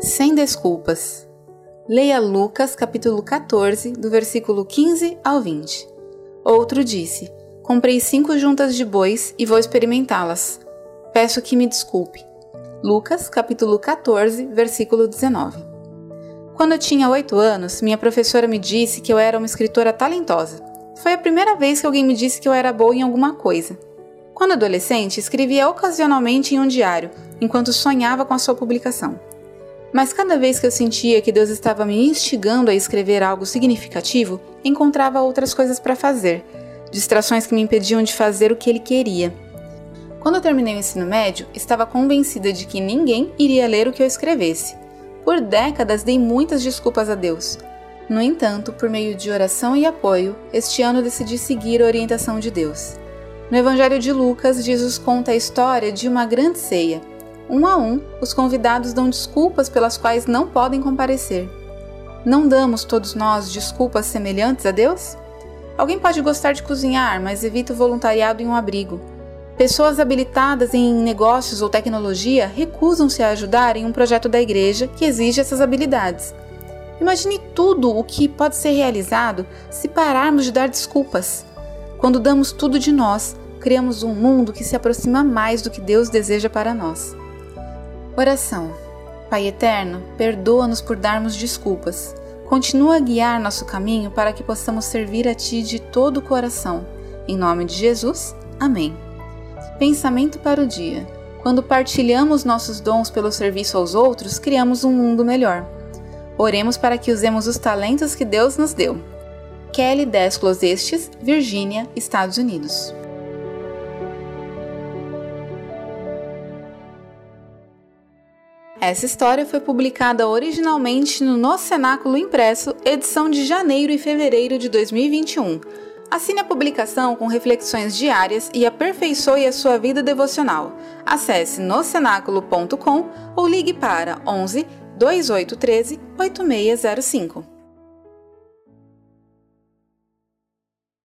Sem desculpas. Leia Lucas capítulo 14, do versículo 15 ao 20. Outro disse: Comprei cinco juntas de bois e vou experimentá-las. Peço que me desculpe. Lucas capítulo 14, versículo 19. Quando eu tinha oito anos, minha professora me disse que eu era uma escritora talentosa. Foi a primeira vez que alguém me disse que eu era boa em alguma coisa. Quando adolescente, escrevia ocasionalmente em um diário, enquanto sonhava com a sua publicação. Mas cada vez que eu sentia que Deus estava me instigando a escrever algo significativo, encontrava outras coisas para fazer, distrações que me impediam de fazer o que ele queria. Quando eu terminei o ensino médio, estava convencida de que ninguém iria ler o que eu escrevesse. Por décadas dei muitas desculpas a Deus. No entanto, por meio de oração e apoio, este ano decidi seguir a orientação de Deus. No Evangelho de Lucas, Jesus conta a história de uma grande ceia um a um, os convidados dão desculpas pelas quais não podem comparecer. Não damos todos nós desculpas semelhantes a Deus? Alguém pode gostar de cozinhar, mas evita o voluntariado em um abrigo. Pessoas habilitadas em negócios ou tecnologia recusam-se a ajudar em um projeto da igreja que exige essas habilidades. Imagine tudo o que pode ser realizado se pararmos de dar desculpas. Quando damos tudo de nós, criamos um mundo que se aproxima mais do que Deus deseja para nós. Oração. Pai eterno, perdoa-nos por darmos desculpas. Continua a guiar nosso caminho para que possamos servir a Ti de todo o coração. Em nome de Jesus. Amém. Pensamento para o dia. Quando partilhamos nossos dons pelo serviço aos outros, criamos um mundo melhor. Oremos para que usemos os talentos que Deus nos deu. Kelly Desclos Estes, Virgínia, Estados Unidos. Essa história foi publicada originalmente no No Cenáculo Impresso, edição de janeiro e fevereiro de 2021. Assine a publicação com reflexões diárias e aperfeiçoe a sua vida devocional. Acesse nocenáculo.com ou ligue para 11 2813 8605.